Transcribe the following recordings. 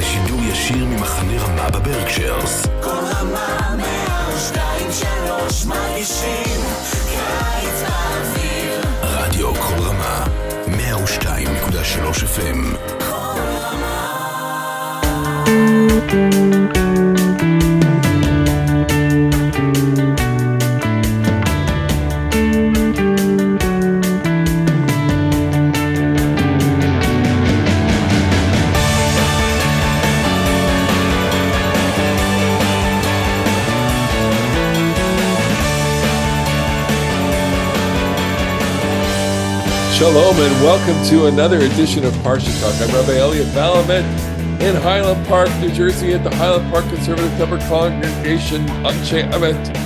לשידור ישיר ממחנה רמה בברקשיירס. כל רמה מהשתיים שלוש מרגישים קיץ באוויר רדיו כל רמה, 102.3 FM. כל רמה Shalom and welcome to another edition of Parsha Talk. I'm Rabbi Elliot Malamet in Highland Park, New Jersey, at the Highland Park Conservative Temple Congregation Anshe Emeth.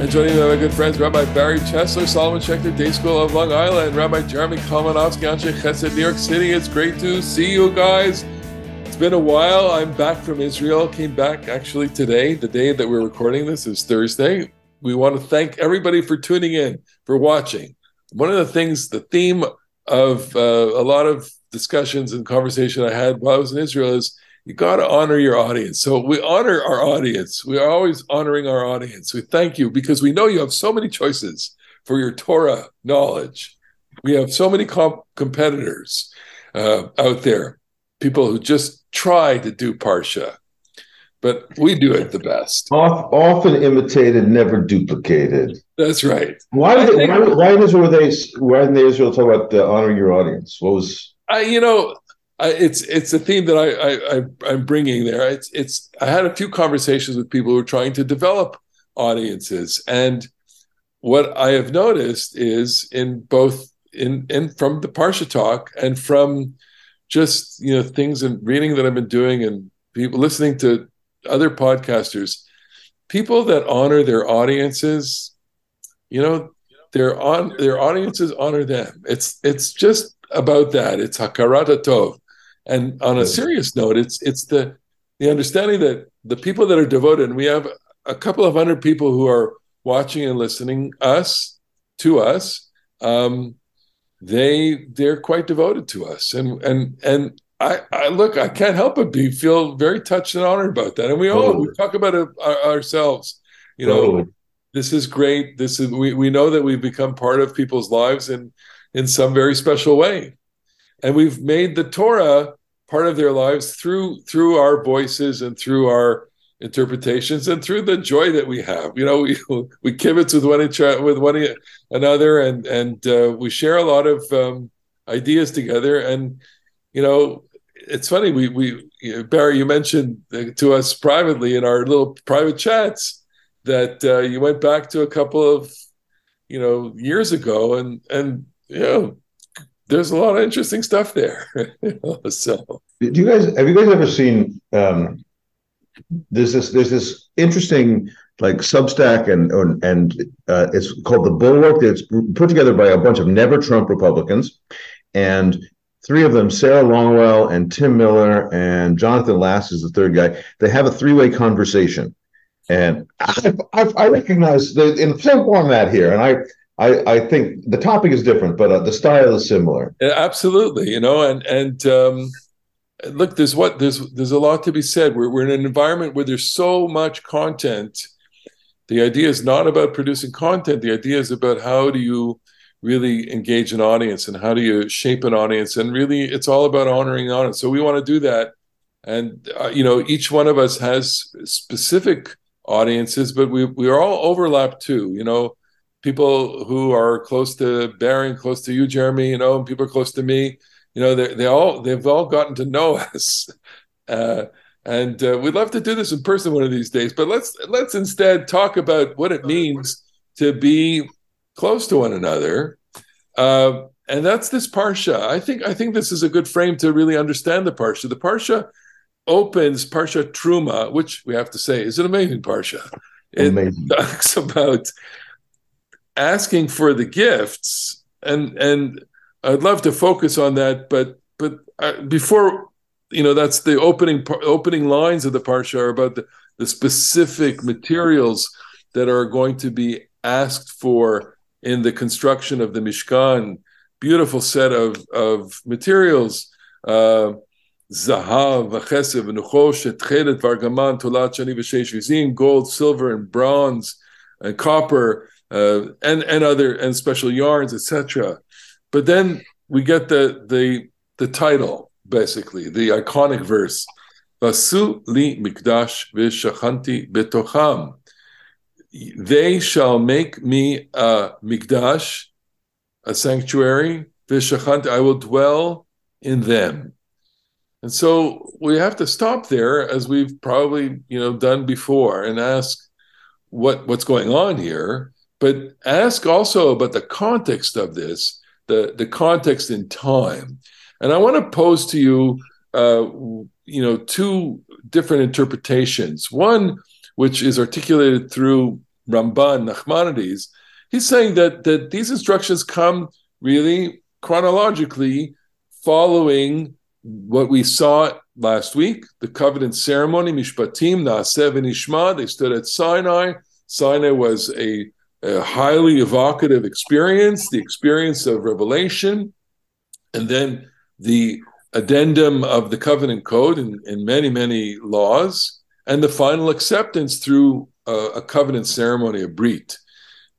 And joining me, are my good friends, Rabbi Barry Chesler, Solomon Schechter, Day School of Long Island, Rabbi Jeremy Kalmanofsky, Ansche Chesed, New York City. It's great to see you guys. It's been a while. I'm back from Israel. Came back actually today, the day that we're recording this is Thursday. We want to thank everybody for tuning in, for watching one of the things, the theme of uh, a lot of discussions and conversation I had while I was in Israel is you got to honor your audience. So we honor our audience. We are always honoring our audience. We thank you because we know you have so many choices for your Torah knowledge. We have so many comp- competitors uh, out there, people who just try to do Parsha, but we do it the best. Often imitated, never duplicated. That's right. Why did they, why, why in Israel were they why in Israel talk about uh, honoring your audience? What was I, you know, I, it's it's a theme that I, I, I I'm bringing there. It's it's I had a few conversations with people who are trying to develop audiences, and what I have noticed is in both in in from the Parsha talk and from just you know things and reading that I've been doing and people listening to other podcasters, people that honor their audiences, you know, their on their audiences honor them. It's it's just about that. It's hakarat tov. And on a serious note, it's it's the the understanding that the people that are devoted, and we have a couple of hundred people who are watching and listening us to us. Um, they they're quite devoted to us, and and and I, I look, I can't help but be feel very touched and honored about that. And we all we talk about it our, ourselves, you know Totally. this is great. This is we, we know that we've become part of people's lives in in some very special way. And we've made the Torah part of their lives through through our voices and through our interpretations and through the joy that we have. You know, we we kibitz with one each with one another and and uh, we share a lot of um, ideas together. And you know, it's funny. We we you know, Barry, you mentioned uh, to us privately in our little private chats that uh, you went back to a couple of you know years ago and and you know there's a lot of interesting stuff there so Do you guys have you guys ever seen um there's this there's this interesting like Substack and and, and uh, it's called the Bulwark. It's put together by a bunch of never Trump Republicans, and three of them, Sarah Longwell and Tim Miller and Jonathan Last is the third guy. They have a three way conversation, and I, I, I recognize the in the same format here, and I. I, I think the topic is different, but uh, the style is similar. absolutely you know and and um look there's what there's there's a lot to be said we're, we're in an environment where there's so much content the idea is not about producing content the idea is about how do you really engage an audience and how do you shape an audience? And really it's all about honoring the audience. So we want to do that. And uh, you know each one of us has specific audiences but we we are all overlapped too you know? People who are close to Barry and close to you Jeremy you know and people close to me you know they they all they've all gotten to know us. Uh and uh, we'd love to do this in person one of these days but let's let's instead talk about what it means to be close to one another. Uh, and that's this parsha. I think i think this is a good frame to really understand the parsha. The parsha opens parsha truma which we have to say is an amazing parsha. It Amazing. talks about asking for the gifts and and I'd love to focus on that but but uh, before you know that's the opening opening lines of the parsha are about the, the specific materials that are going to be asked for in the construction of the Mishkan beautiful set of of materials uh, zahav, v'chesed, v'nuchosh, tchelet, vargaman, tolat, shani, v'sheish, v'zim, gold, silver, and bronze, and copper, uh, and and other and special yarns, etc. But then we get the the the title, basically the iconic verse, "Vasu li mikdash v'shachanti betocham." They shall make me a mikdash, a sanctuary. V'shachanti, I will dwell in them. And so we have to stop there, as we've probably you know done before, and ask what what's going on here but ask also about the context of this, the, the context in time. And I want to pose to you, uh, you know, two different interpretations. One, which is articulated through Ramban Nachmanides, he's saying that that these instructions come really chronologically following what we saw last week, the covenant ceremony, Mishpatim, Naaseh V'Nishma. They stood at Sinai. Sinai was a a highly evocative experience, the experience of revelation, and then the addendum of the covenant code and, and many, many laws, and the final acceptance through a, a covenant ceremony, a brit.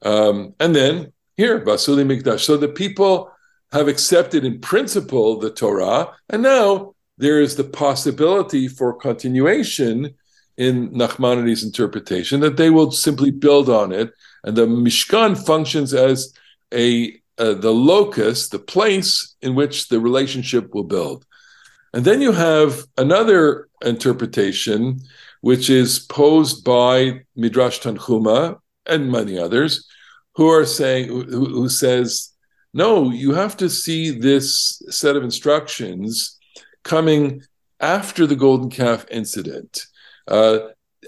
Um, and then here, Vasuli Mikdash. So the people have accepted in principle the Torah, and now there is the possibility for continuation in Nachmanides' interpretation that they will simply build on it and the Mishkan functions as a uh, the locus, the place in which the relationship will build. And then you have another interpretation, which is posed by Midrash Tanchuma and many others, who are saying, who, who says, no, you have to see this set of instructions coming after the golden calf incident. Uh,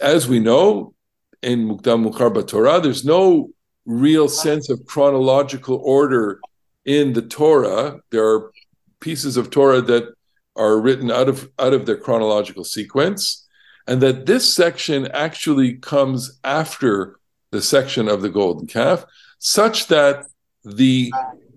as we know, in Mukdam Mukhar Torah. There's no real sense of chronological order in the Torah. There are pieces of Torah that are written out of out of their chronological sequence, and that this section actually comes after the section of the golden calf, such that the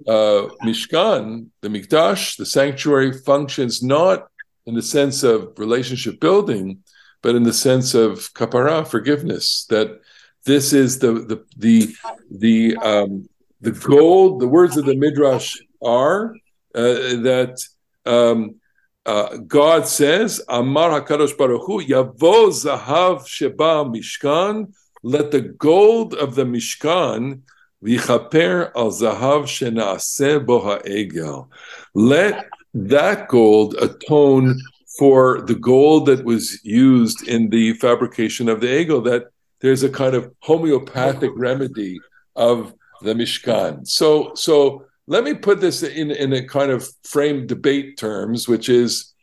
uh, Mishkan, the Mikdash, the sanctuary functions not in the sense of relationship building, but in the sense of kapara, forgiveness, that this is the the the the um, the gold. The words of the midrash are uh, that um, uh, God says, "Amar Hakadosh Baruch Hu, Yavo Zahav Sheba Mishkan." Let the gold of the Mishkan v'chaper al Zahav Shenaaseh Bo Ha'egel. Let that gold atone for the gold that was used in the fabrication of the egel, that there's a kind of homeopathic remedy of the Mishkan. So, so let me put this in, in a kind of frame debate terms, which is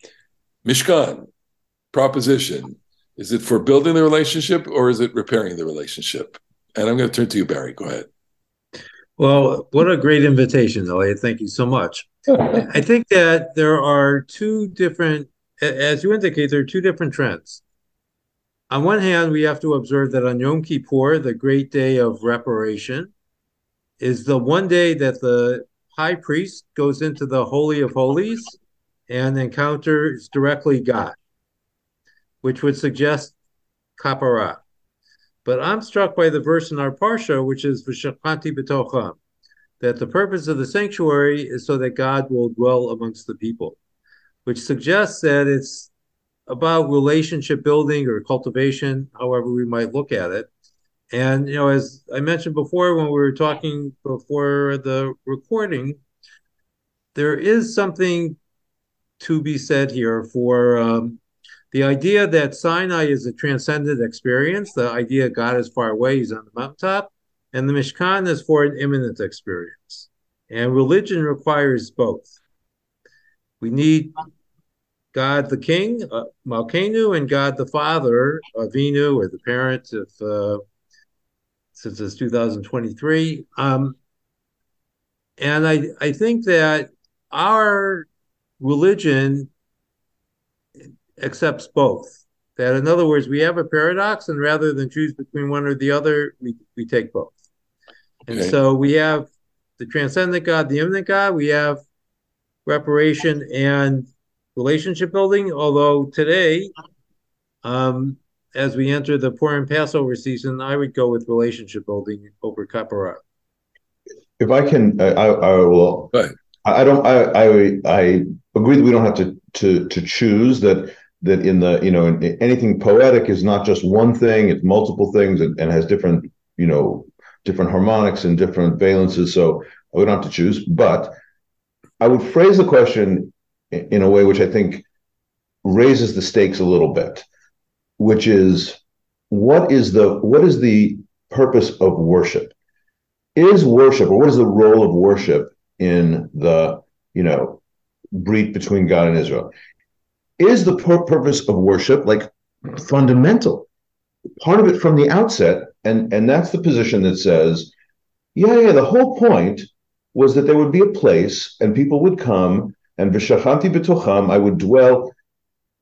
Mishkan, proposition. Is it for building the relationship or is it repairing the relationship? And I'm going to turn to you, Barry. Go ahead. Well, what a great invitation, Elliot. Thank you so much. I think that there are two different as you indicate, there are two different trends. On one hand, we have to observe that on Yom Kippur, the great day of reparation, is the one day that the high priest goes into the Holy of Holies and encounters directly God, which would suggest kapara. But I'm struck by the verse in our parsha, which is v'shachanti b'tocham, that the purpose of the sanctuary is so that God will dwell amongst the people which suggests that it's about relationship building or cultivation, however we might look at it. And you know, as I mentioned before when we were talking before the recording, there is something to be said here for um, the idea that Sinai is a transcendent experience, the idea God is far away, he's on the mountaintop, and the Mishkan is for an immanent experience. And religion requires both. We need God the King, uh, Malkenu, and God the Father, Avinu, or the parent, if uh, since it's 2023. Um, and I, I think that our religion accepts both. That, in other words, we have a paradox, and rather than choose between one or the other, we, we take both. And so we have the transcendent God, the immanent God, we have reparation and relationship building. Although today, um, as we enter the Purim Passover season, I would go with relationship building over kapara. If I can, I, I, I will. Right. I don't. I, I I agree that we don't have to to to choose that that in the you know anything poetic is not just one thing; it's multiple things and, and has different you know different harmonics and different valences. So we don't have to choose. But I would phrase the question in a way which I think raises the stakes a little bit, which is what is the what is the purpose of worship? Is worship or what is the role of worship in the you know breach between God and Israel? Is the pur- purpose of worship like fundamental? Part of it from the outset, and and that's the position that says, yeah, yeah, the whole point was that there would be a place and people would come and v'shachanti b'tocham, I would dwell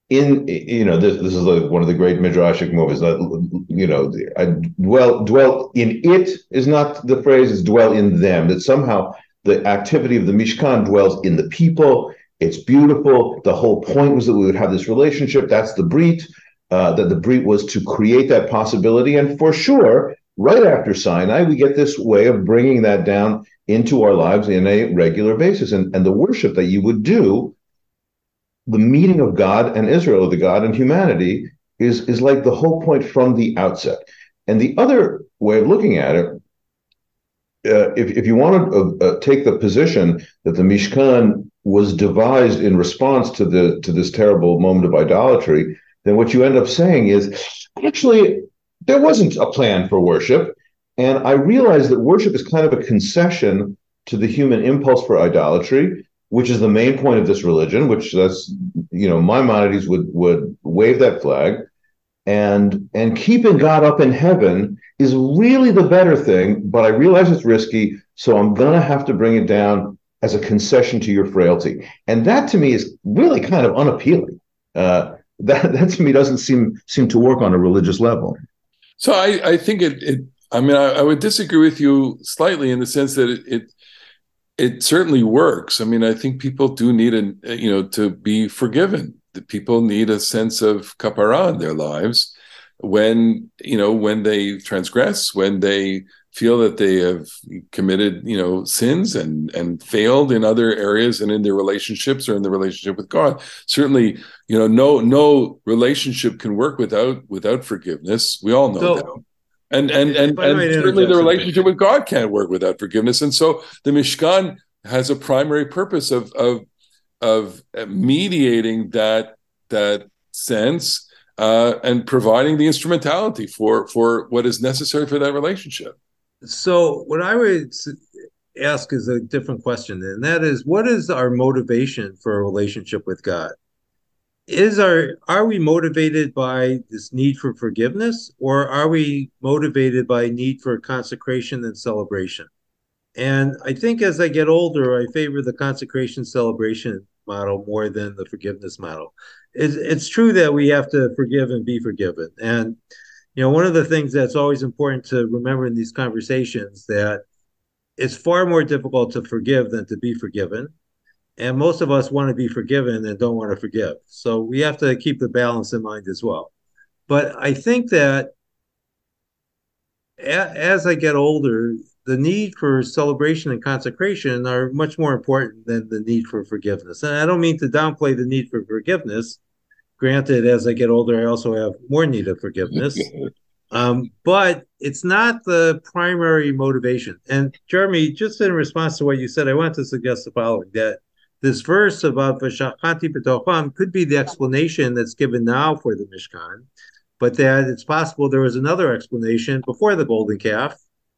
in, you know, this, this is like one of the great midrashic movies. That you know, I dwell dwell in it is not the phrase; is dwell in them. That somehow the activity of the Mishkan dwells in the people. It's beautiful. The whole point was that we would have this relationship. That's the Brit. Uh, that the Brit was to create that possibility, and for sure, right after Sinai, we get this way of bringing that down into our lives in a regular basis. And, and the worship that you would do, the meeting of God and Israel, the God and humanity, is, is like the whole point from the outset. And the other way of looking at it, uh, if, if you want to uh, uh, take the position that the Mishkan was devised in response to the to this terrible moment of idolatry, then what you end up saying is actually there wasn't a plan for worship. And I realized that worship is kind of a concession to the human impulse for idolatry, which is the main point of this religion, which that's, you know, Maimonides would would wave that flag. And and keeping God up in heaven is really the better thing, but I realize it's risky, so I'm gonna have to bring it down as a concession to your frailty. And that to me is really kind of unappealing. Uh, that that to me doesn't seem seem to work on a religious level. So I, I think it, it I mean, I, I, would disagree with you slightly in the sense that it, it, it certainly works. I mean, I think people do need a uh, you know to be forgiven. The people need a sense of kapara in their lives when you know when they transgress, when they feel that they have committed you know sins and and failed in other areas and in their relationships or in the relationship with God. Certainly, you know, no no relationship can work without without forgiveness. We all know so, that and and and, and certainly the relationship with God can't work without forgiveness. And so the Mishkan has a primary purpose of of of mediating that that sense uh, and providing the instrumentality for for what is necessary for that relationship. So what I would ask is a different question, and that is, what is our motivation for a relationship with God? Is our are we motivated by this need for forgiveness or are we motivated by need for consecration and celebration? And i think as i get older i favor the consecration celebration model more than the forgiveness model. It's, it's true that we have to forgive and be forgiven. And you know one of the things that's always important to remember in these conversations that it's far more difficult to forgive than to be forgiven and most of us want to be forgiven and don't want to forgive. So we have to keep the balance in mind as well. But I think that as I get older, the need for celebration and consecration are much more important than the need for forgiveness. And I don't mean to downplay the need for forgiveness. Granted, as I get older, I also have more need of forgiveness. um, but it's not the primary motivation. And Jeremy, just in response to what you said, I want to suggest the following that this verse about V'shachanti B'tocham could be the explanation that's given now for the Mishkan, but that it's possible there was another explanation before the golden calf.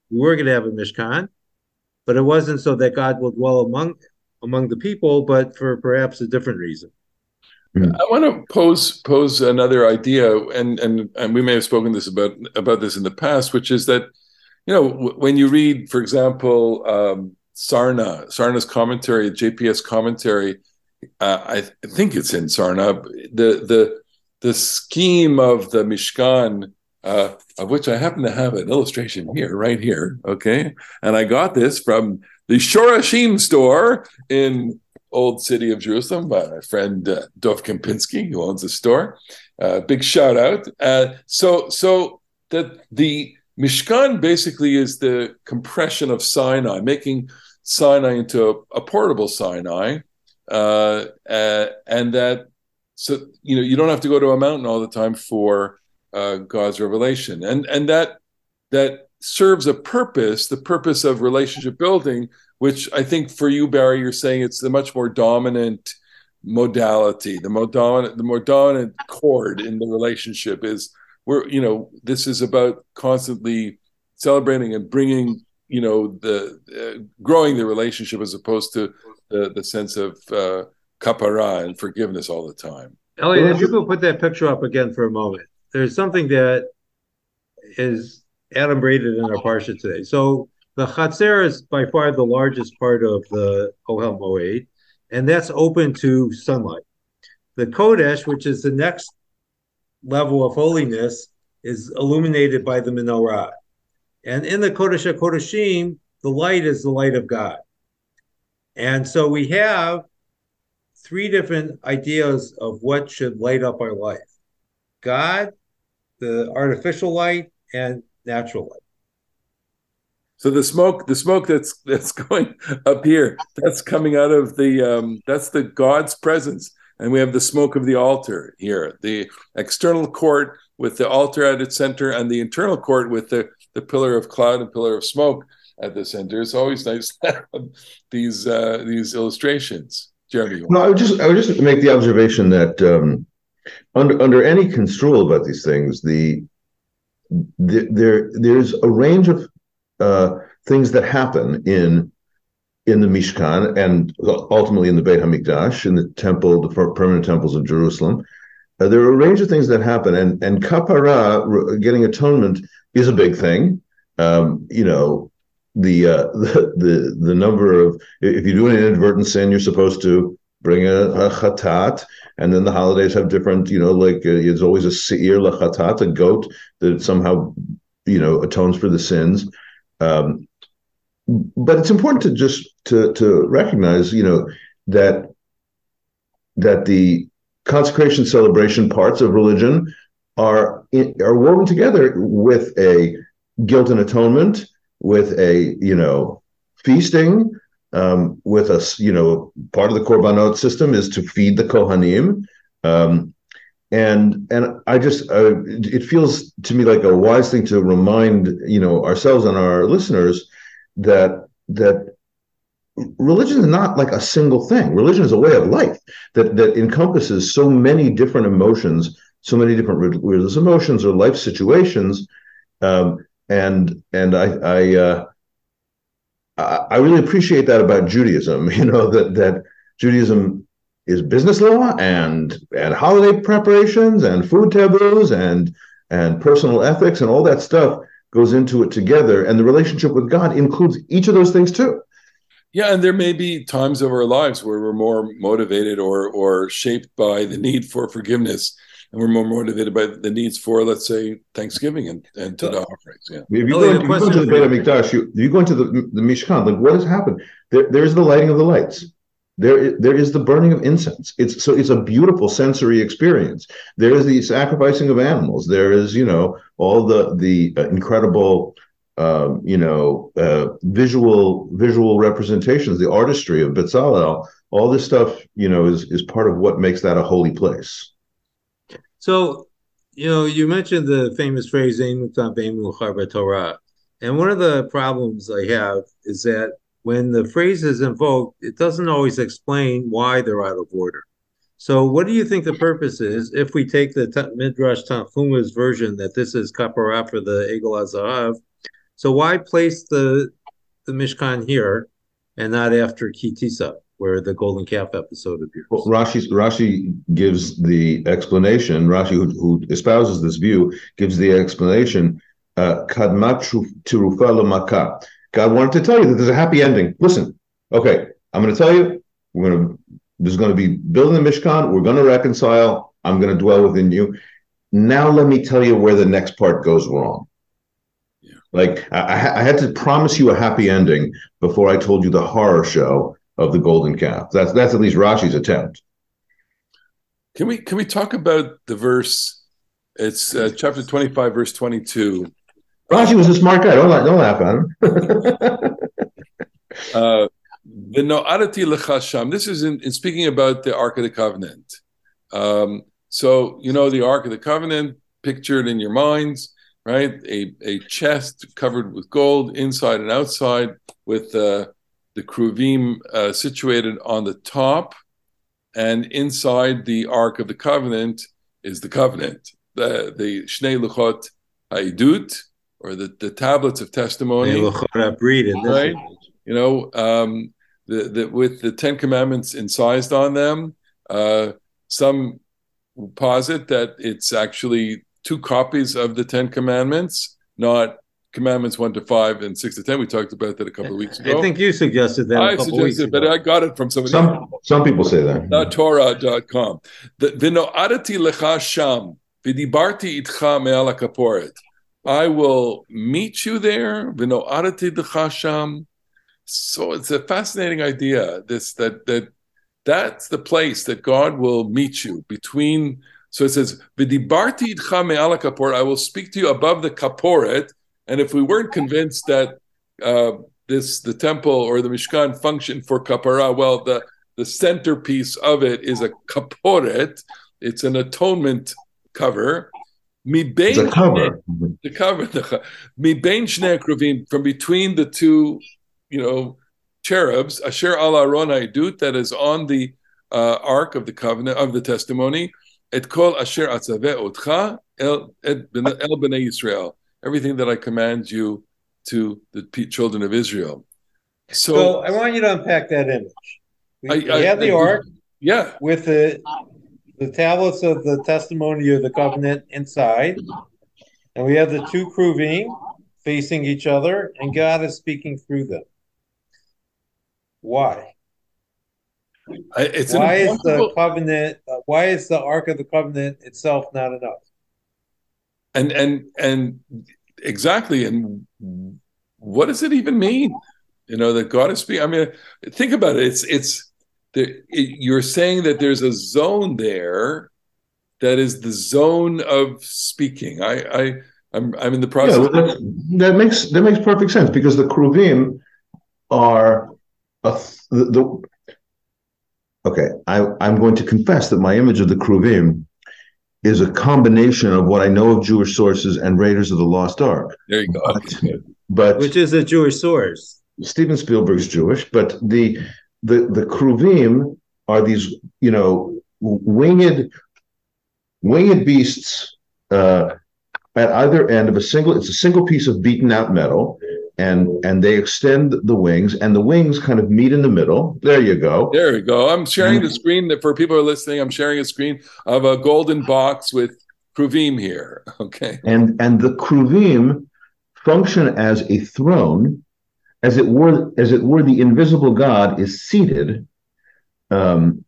We were going to have a Mishkan, but it wasn't so that God will dwell among among the people, but for perhaps a different reason. Hmm. I want to pose pose another idea, and and and we may have spoken this about about this in the past, which is that you know when you read, for example, um, Sarna, Sarna's commentary, JPS commentary. Uh, I, th- I, think it's in Sarna. The the the scheme of the Mishkan, uh, of which I happen to have an illustration here, right here. Okay, and I got this from the Shorashim store in old city of Jerusalem by my friend uh, Dov Kempinski, who owns the store. Uh, big shout out. Uh, so, so that the Mishkan basically is the compression of Sinai, making Sinai into a, a portable Sinai, uh, uh, and that so you know you don't have to go to a mountain all the time for uh, God's revelation, and and that that serves a purpose, the purpose of relationship building, which I think for you, Barry, you're saying it's the much more dominant modality, the more dominant, the more dominant chord in the relationship is we're, you know, this is about constantly celebrating and bringing, you know, the uh, growing the relationship as opposed to the, the sense of uh, kapara and forgiveness all the time. Elliot, if you could put that picture up again for a moment, there's something that is adumbrated in our parsha today. So the Chatzer is by far the largest part of the Ohel Moed, and that's open to sunlight. The Kodesh, which is the next level of holiness, is illuminated by the menorah. And in the Kodesh HaKodeshim, the light is the light of God. And so we have three different ideas of what should light up our life God, the artificial light, and natural light. So the smoke, the smoke that's that's going up here, that's coming out of the um, that's the God's presence, and we have the smoke of the altar here, the external court with the altar at its center, and the internal court with the the pillar of cloud and pillar of smoke at the center. It's always nice to have these uh, these illustrations. Jeremy, no, I would just I would just make the observation that um, under under any construal about these things, the the there there's a range of uh, things that happen in in the Mishkan and ultimately in the Beit Hamikdash, in the temple, the permanent temples of Jerusalem. Uh, there are a range of things that happen, and and kapara, getting atonement, is a big thing. Um, you know, the, uh, the the the number of if you do an inadvertent sin, you're supposed to bring a, a chatat, and then the holidays have different, you know, like uh, it's always a seir lachatat, a goat that somehow, you know, atones for the sins. Um, but it's important to just to to recognize, you know, that that the consecration celebration parts of religion are in, are woven together with a guilt and atonement, with a you know feasting, um, with us, you know, part of the korbanot system is to feed the kohanim, um, and and I just uh, it feels to me like a wise thing to remind you know ourselves and our listeners that that religion is not like a single thing. Religion is a way of life that that encompasses so many different emotions, so many different religious emotions or life situations, um, and and I I. Uh, I really appreciate that about Judaism. You know that that Judaism is business law and and holiday preparations and food taboos and and personal ethics and all that stuff goes into it together. And the relationship with God includes each of those things too. Yeah, and there may be times of our lives where we're more motivated or or shaped by the need for forgiveness and we're more motivated by the needs for, let's say, Thanksgiving and, and to the offerings. Yeah. If you, go, if you go into the Beit HaMikdash, you, you go into the, the Mishkan, like what has happened? There, there's the lighting of the lights. There, there is the burning of incense. It's so it's a beautiful sensory experience. There is the sacrificing of animals. There is, you know, all the the uh, incredible, um, you know, uh, visual visual representations, the artistry of Bezalel. All this stuff, you know, is is part of what makes that a holy place. So, you know, you mentioned the famous phrase Torah. And one of the problems I have is that when the phrase is invoked, it doesn't always explain why they're out of order. So, what do you think the purpose is if we take the Midrash Tanchuma's version that this is kapara for the Egel HaZahav? So, why place the the Mishkan here and not after Ki Tisa? where the golden calf episode appears. Well, Rashi Rashi gives the explanation. Rashi, who, who espouses this view, gives the explanation. Uh, Kadmat uh, God wanted to tell you that there's a happy ending. Listen, okay, I'm going to tell you. We're going to. There's going to be building the Mishkan. We're going to reconcile. I'm going to dwell within you. Now let me tell you where the next part goes wrong. Like I, I, had to promise you a happy ending before I told you the horror show of the golden calf. That's that's at least Rashi's attempt. Can we can we talk about the verse? It's uh, chapter twenty five, verse twenty two. Rashi was a smart guy. Don't don't laugh at him. Uh, the no'adati lechasham. This is in, in speaking about the Ark of the Covenant. Um, so you know the Ark of the Covenant pictured in your minds, right? A a chest covered with gold inside and outside, with uh, the kruvim uh, situated on the top, and inside the Ark of the Covenant is the covenant, the the shnei luchot ha'idut, or the, the tablets of testimony, breed in this Right. you know, um, the, the, with the Ten Commandments incised on them. Uh, some posit that it's actually two copies of the Ten Commandments, not Commandments one to five and six to ten. We talked about that a couple of weeks ago. I think you suggested that a I couple weeks suggested, but. I got it from somebody. some some people say that. not Torah.com. The Vinoadati lecha sham, vidibarti itcha me'al kaporet. I will meet you there. So it's a fascinating idea. This that that that's the place that God will meet you between. So it says, "V'dibarti itcha me'al kaporet." I will speak to you above the kaporet. And if we weren't convinced that uh, this the temple or the Mishkan function for kapara, well, the the centerpiece of it is a kaporet. It's an atonement cover. Mi It's cover. the cover the mi bein shnei kruvim from between the two, you know, cherubs. Asher al aron haidut that is on the uh, ark of the covenant of the testimony. Et kol asher atzaveh otcha el et ben- el bnei Yisrael. Everything that I command you to the children of Israel. So, So I want you to unpack that image. We, I- we I- have the I- ark yeah, with the the tablets of the testimony of the covenant inside, and we have the two kruvim facing each other, and God is speaking through them. Why? It's why is the covenant? Uh, why is the ark of the covenant itself not enough? and and and exactly and what does it even mean you know that god is speaking i mean think about it it's it's the, it, you're saying that there's a zone there that is the zone of speaking i i i'm, I'm in the Yeah, process well, that, that makes that makes perfect sense because the kruvim are a th- the, the okay. I I'm going to confess that my image of the kruvim is a combination of what I know of Jewish sources and Raiders of the Lost Ark. there you go Okay, good. But Which is a Jewish source. Steven Spielberg's Jewish, but the the the Kruvim are these you know winged winged beasts uh, at either end of a single. It's a single piece of beaten out metal, and and they extend the wings, and the wings kind of meet in the middle. There you go. there you go i'm sharing the screen that for people who are listening i'm sharing a screen of a golden box with kruvim here okay and and the kruvim function as a throne as it were as it were the invisible god is seated um,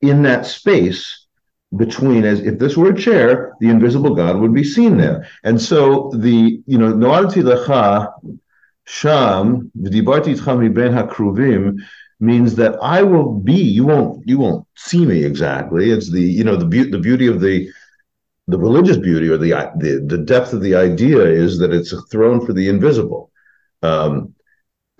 in that space between as if this were a chair the invisible god would be seen there and so the you know noalti lecha sham v'dibarti itcha miben hakruvim means that I will be you won't you won't see me exactly it's the you know the beauty the beauty of the the religious beauty or the, the the depth of the idea is that it's a throne for the invisible. Um,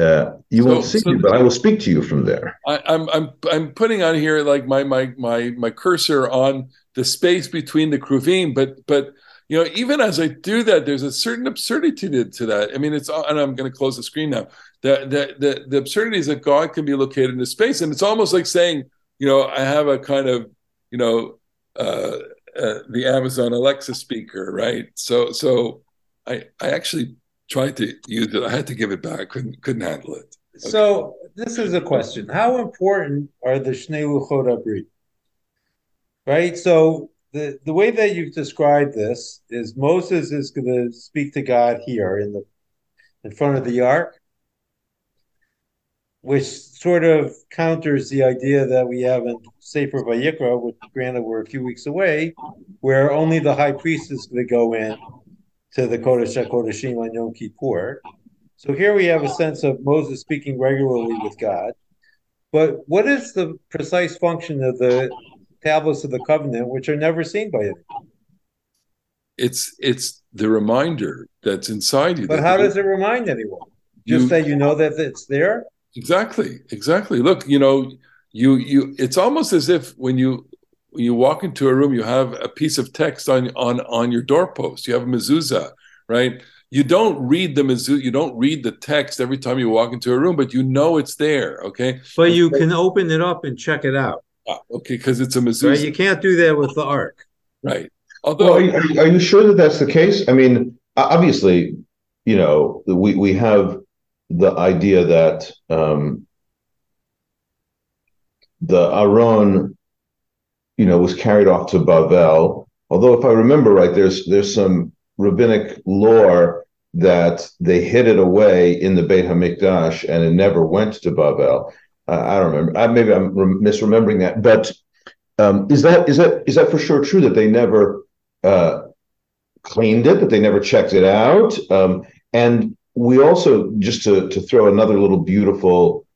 uh, you So- won't see so me, but I will speak to you from there. I, I'm I'm I'm putting on here like my my my my cursor on the space between the kruvim, but but you know even as I do that, there's a certain absurdity to, to that. I mean, it's and I'm going to close the screen now. The, the the the absurdity is that God can be located in the space, and it's almost like saying, you know, I have a kind of you know uh, uh, the Amazon Alexa speaker, right? So so I I actually tried to use it. I had to give it back. couldn't couldn't handle it. So this is a question: How important are the Shnei Luchot HaBrit? Right. So the the way that you've described this is Moses is going to speak to God here in the in front of the ark, which sort of counters the idea that we have in Sefer Vayikra, which granted we're a few weeks away, where only the high priest is going to go in to the Kodesh HaKodeshim on Yom Kippur. So here we have a sense of Moses speaking regularly with God. But what is the precise function of the tablets of the covenant, which are never seen by anyone? It's it's the reminder that's inside you. But how does it remind anyone? Just You- that you know that it's there? Exactly, exactly. Look, you know, you you it's almost as if when you you walk into a room, you have a piece of text on on on your doorpost. You have a mezuzah, right? You don't read the mezuzah, you don't read the text every time you walk into a room, but you know it's there. Okay, But you can open it up and check it out. Ah, okay, because it's a Right? mezuzah, You can't do that with the ark. right? Although, are you, are you- are you sure that that's the case? I mean, obviously, you know, we we have the idea that um, the Aron, you know, was carried off to Bavel. Although, if I remember right, there's there's some rabbinic lore that they hid it away in the Beit Hamikdash and it never went to Bavel. Uh, I don't remember. I, maybe I'm rem- misremembering that, but um, is that is that is that for sure true that they never uh, cleaned it, that they never checked it out. Um, and we also, just to, to throw another little beautiful,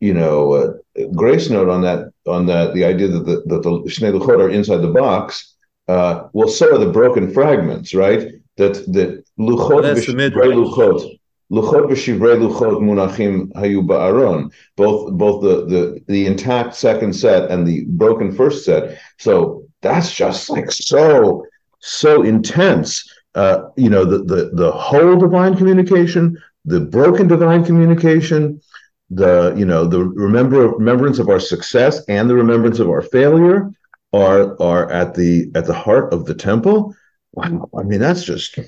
you know, uh, grace note on that, on that, the idea that the, that the Shnei Luchot are inside the box. Uh, well, so are the broken fragments, right? That that Luchot the v'shivrei. Luchot. Luchot v'shivrei Luchot munachim hayu ba'aron. Both both the, the the intact second set and the broken first set. So that's just like so so intense. Uh, you know, the the the whole divine communication, the broken divine communication, the you know the remember remembrance of our success and the remembrance of our failure are are at the at the heart of the temple. Wow, I mean that's just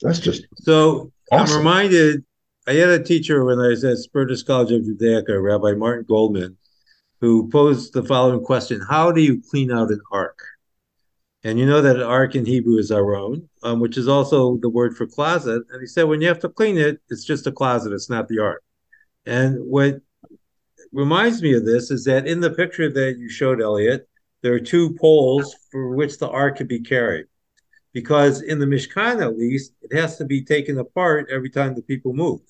that's just So Awesome. I'm reminded, I had a teacher when I was at Spertus College of Judaica, Rabbi Martin Goldman, who posed the following question How do you clean out an ark? And you know that an ark in Hebrew is aron, um, which is also the word for closet. And he said, when you have to clean it, it's just a closet, it's not the ark. And what reminds me of this is that in the picture that you showed, Elliot, there are two poles for which the ark could be carried. Because in the Mishkan, at least, it has to be taken apart every time the people move.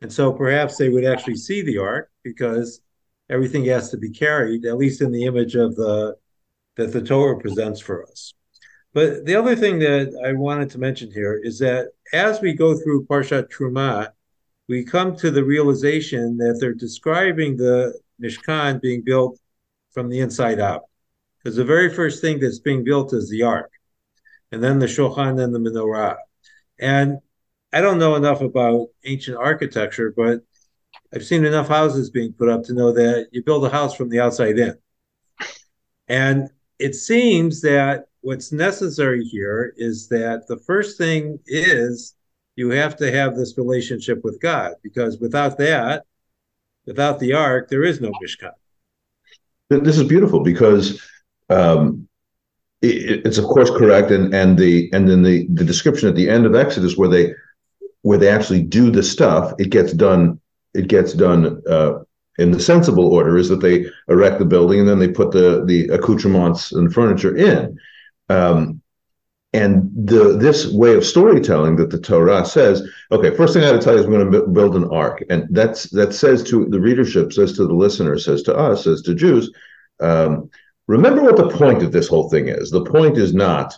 And so perhaps they would actually see the ark because everything has to be carried, at least in the image of the that the Torah presents for us. But the other thing that I wanted to mention here is that as we go through Parshat Trumah, we come to the realization that they're describing the Mishkan being built from the inside out. Because the very first thing that's being built is the ark, and then the Shulchan and the menorah. And I don't know enough about ancient architecture, but I've seen enough houses being put up to know that you build a house from the outside in. And it seems that what's necessary here is that the first thing is you have to have this relationship with God, because without that, without the ark, there is no Mishkan. this is beautiful because um, it, it's of course correct, and and the and then the the description at the end of Exodus where they where they actually do the stuff, it gets done. It gets done uh, in the sensible order is that they erect the building and then they put the the accoutrements and furniture in. Um, and the this way of storytelling that the Torah says, okay, first thing I got to tell you is we're going to build an ark, and that's that says to the readership, says to the listener, says to us, says to Jews, um, remember what the point of this whole thing is. The point is not,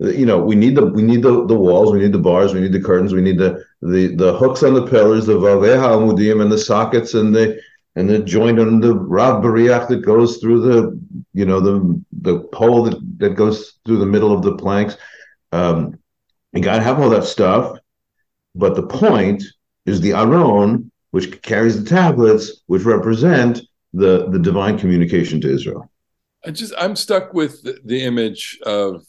you know, we need the we need the, the walls, we need the bars, we need the curtains, we need the the the hooks on the pillars, the vaveha amudim, and the sockets and the and the joint on the rav bariach that goes through the you know the the pole that, that goes through the middle of the planks. Um, you got to have all that stuff, but the point is the aron, which carries the tablets, which represent the the divine communication to Israel. I just I'm stuck with the, the image of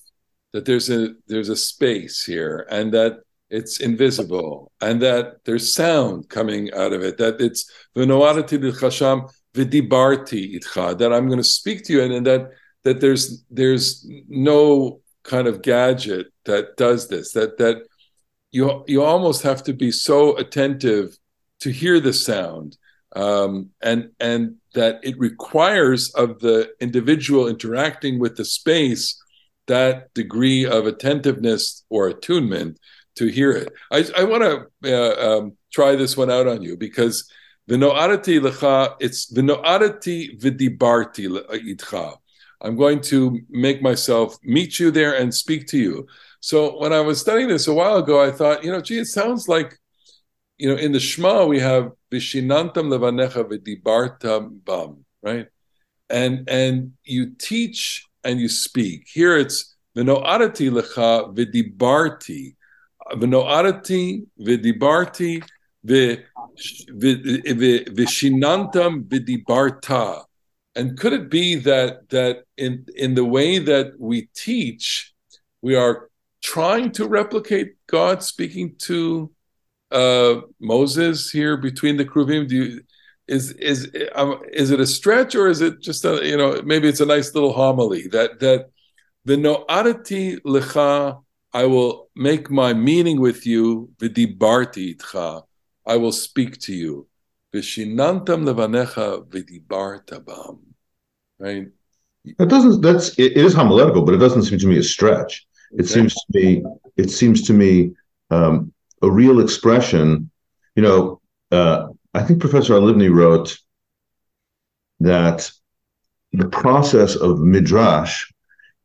that there's a there's a space here and that it's invisible and that there's sound coming out of it that it's v'noarati l'chasham v'dibarti itcha that I'm going to speak to you and, and that that there's there's no kind of gadget that does this that that you you almost have to be so attentive to hear the sound um, and and that it requires of the individual interacting with the space that degree of attentiveness or attunement to hear it. I, I want to uh, um, try this one out on you because V'no'adati lecha, it's v'no'adati v'dibarti itcha. I'm going to make myself meet you there and speak to you. So when I was studying this a while ago, I thought, you know, gee, it sounds like, you know, in the Shema we have vishinantam levanecha v'dibartam bam, right? And and you teach and you speak. Here it's v'no'adati lecha v'dibarti, v'no'adati v'dibarti v'shinantam v'dibarta. And could it be that that in in the way that we teach, we are trying to replicate God speaking to uh, Moses here between the Kruvim? Do you is is um, is it a stretch or is it just a you know maybe it's a nice little homily that that the no'adati lecha I will make my meaning with you v'dibarti itcha I will speak to you. Vishinantam levanecha vidibartabam. Right? That doesn't that's it is homiletical, but it doesn't seem to me a stretch. It Okay. seems to me it seems to me um, a real expression. You know, uh, I think Professor Halivni wrote that the process of midrash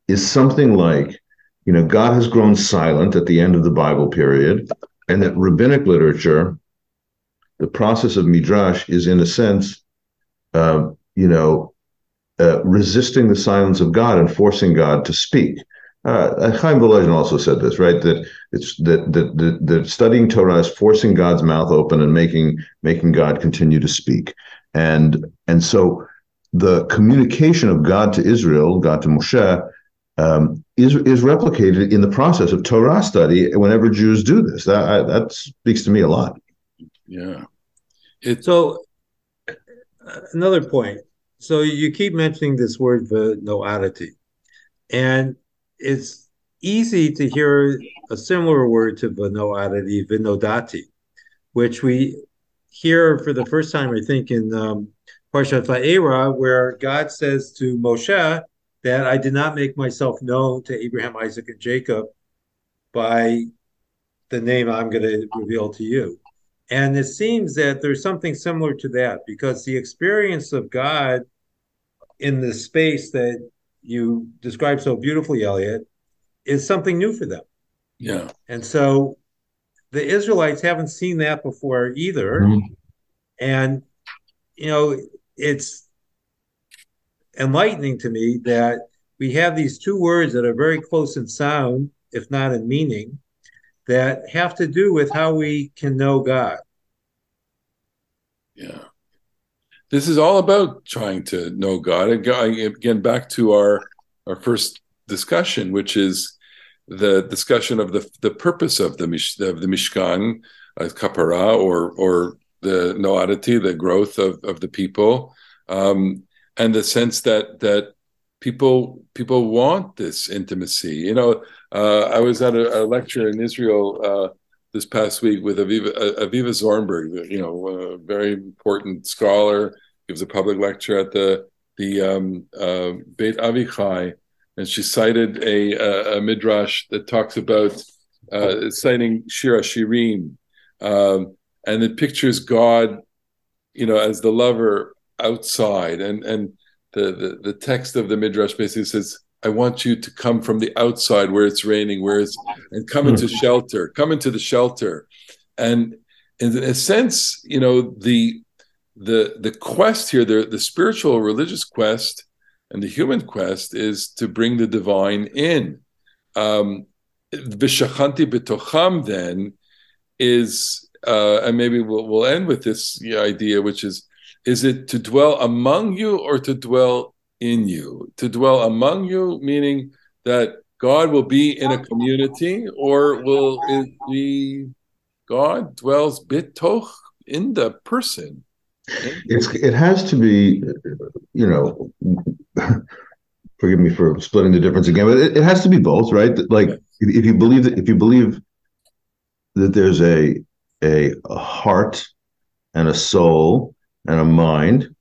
is something like, you know, God has grown silent at the end of the Bible period, and that rabbinic literature, the process of midrash is in a sense, uh, you know, uh, resisting the silence of God and forcing God to speak. Uh, Chaim Volozhin also said this, right? That it's that that that, that studying Torah is forcing God's mouth open and making making God continue to speak, and and so the communication of God to Israel, God to Moshe, um, is is replicated in the process of Torah study. Whenever Jews do this, that I, that speaks to me a lot. Yeah. It's So uh, another point. So you keep mentioning this word v'noadity, and it's easy to hear a similar word to v'noadity, v'nodati, which we hear for the first time, I think, in um, Parshat Va'era, where God says to Moshe that I did not make myself known to Abraham, Isaac, and Jacob by the name I'm going to reveal to you. And it seems that there's something similar to that because the experience of God in the space that you described so beautifully, Elliot, is something new for them. yeah. And so the Israelites haven't seen that before either. Mm-hmm. And, you know, it's enlightening to me that we have these two words that are very close in sound, if not in meaning, that have to do with how we can know God. Yeah. This is all about trying to know God. Again back to our our first discussion, which is the discussion of the the purpose of the of the Mishkan, uh, kapara, or or the noadity, the growth of of the people, um, and the sense that that people people want this intimacy. You know, uh, I was at a, a lecture in Israel. Uh, this past week with Aviva, uh, Aviva Zornberg, you know, a very important scholar, gives a public lecture at the the um, uh, Beit Avichai, and she cited a, a, midrash that talks about uh, citing Shir HaShirim, um, and it pictures God, you know, as the lover outside, and and the the, the text of the midrash basically says. I want you to come from the outside where it's raining, where it's and come into shelter, come into the shelter. And in a sense, you know, the the the quest here, the the spiritual religious quest and the human quest is to bring the divine in. Um betocham then is uh and maybe we'll we'll end with this idea, which is is it to dwell among you or to dwell in you? To dwell among you, meaning that God will be in a community, or will it be God dwells bitoch in the person? It's it has to be, you know. Forgive me for splitting the difference again, but it, it has to be both, right? Like if, if you believe that if you believe that there's a a heart and a soul and a mind,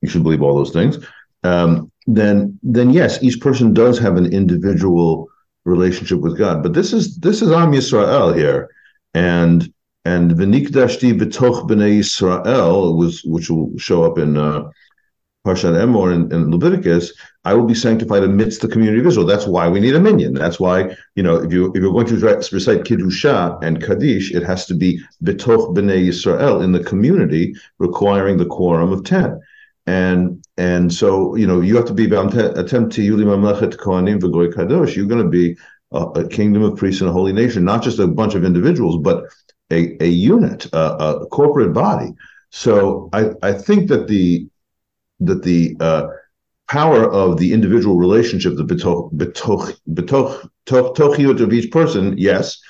you should believe all those things. Um, then then yes, each person does have an individual relationship with God. But this is this is Am Yisrael here, and and v'nikdashti b'toch b'nei Yisrael was which will show up in uh, Parshat Emor in, in, Leviticus. I will be sanctified amidst the community of Israel. That's why we need a minyan. That's why you know if you if you're going to recite kiddusha and kaddish, it has to be b'toch b'nei Yisrael in the community, requiring the quorum of ten. And and so you know you have to be attempt to yuli mamlechet kohanim v'goy kadosh. You're going to be a, a, kingdom of priests and a holy nation, not just a bunch of individuals, but a, a unit, a, a corporate body. So I, I think that the that the uh, power of the individual relationship, the betoch, betoch, betoch, tochiot of each person, yes,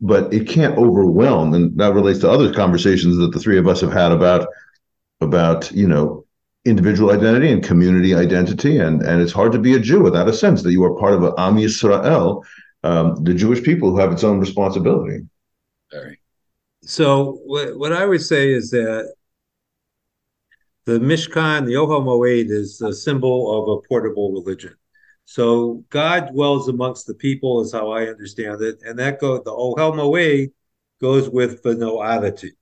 but it can't overwhelm. And that relates to other conversations that the three of us have had about about you know individual identity and community identity, and and it's hard to be a Jew without a sense that you are part of an Am Yisrael, um, the Jewish people who have its own responsibility. Very. So what, what I would say is that the Mishkan, the Ohel Moed, is a symbol of a portable religion. So God dwells amongst the people, is how I understand it, and that go the Ohel Moed goes with the noadity,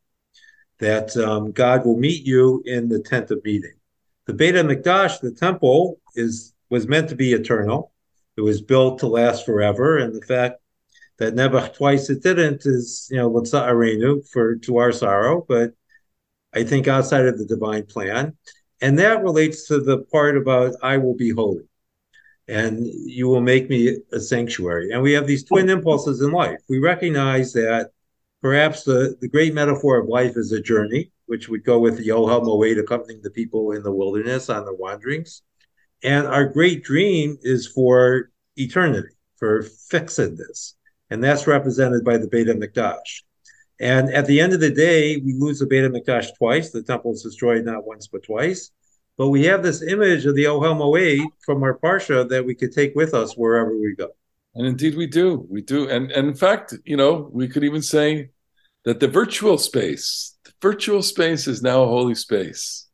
that um, God will meet you in the tent of meeting. The Beit Hamikdash, the temple, is was meant to be eternal. It was built to last forever, and the fact that Nebuch twice it didn't is, you know, Arenu for to our sorrow, but I think outside of the divine plan. And that relates to the part about I will be holy and you will make me a sanctuary. And we have these twin impulses in life. We recognize that perhaps the, the great metaphor of life is a journey, which would go with the Ohel Moed accompanying the people in the wilderness on their wanderings. And our great dream is for eternity, for fixedness and that's represented by the Beit Hamikdash. And at the end of the day, we lose the Beit Hamikdash twice. The temple is destroyed not once but twice. But we have this image of the Ohel Moed from our parsha that we could take with us wherever we go. And indeed, we do. We do. And, and in fact, you know, we could even say that the virtual space, the virtual space is now a holy space.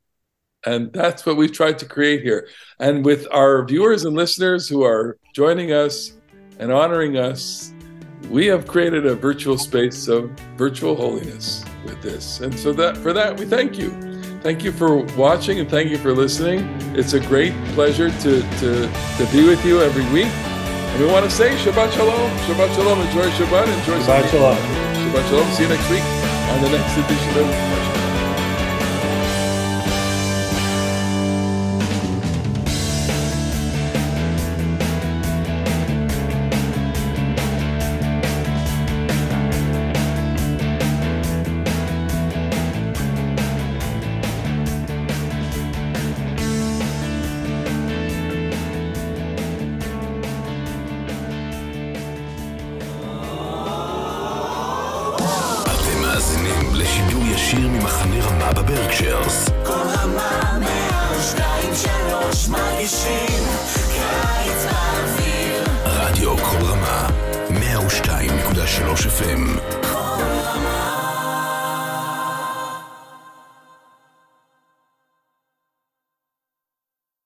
And that's what we've tried to create here. And with our viewers and listeners who are joining us and honoring us we have created a virtual space of virtual holiness with this. And so that for that we thank you. Thank you for watching and thank you for listening. It's a great pleasure to to, to be with you every week. And we want to say Shabbat Shalom. Shabbat Shalom. Enjoy Shabbat. Enjoy Shabbat Shalom. Shabbat Shalom. See you next week on the next edition of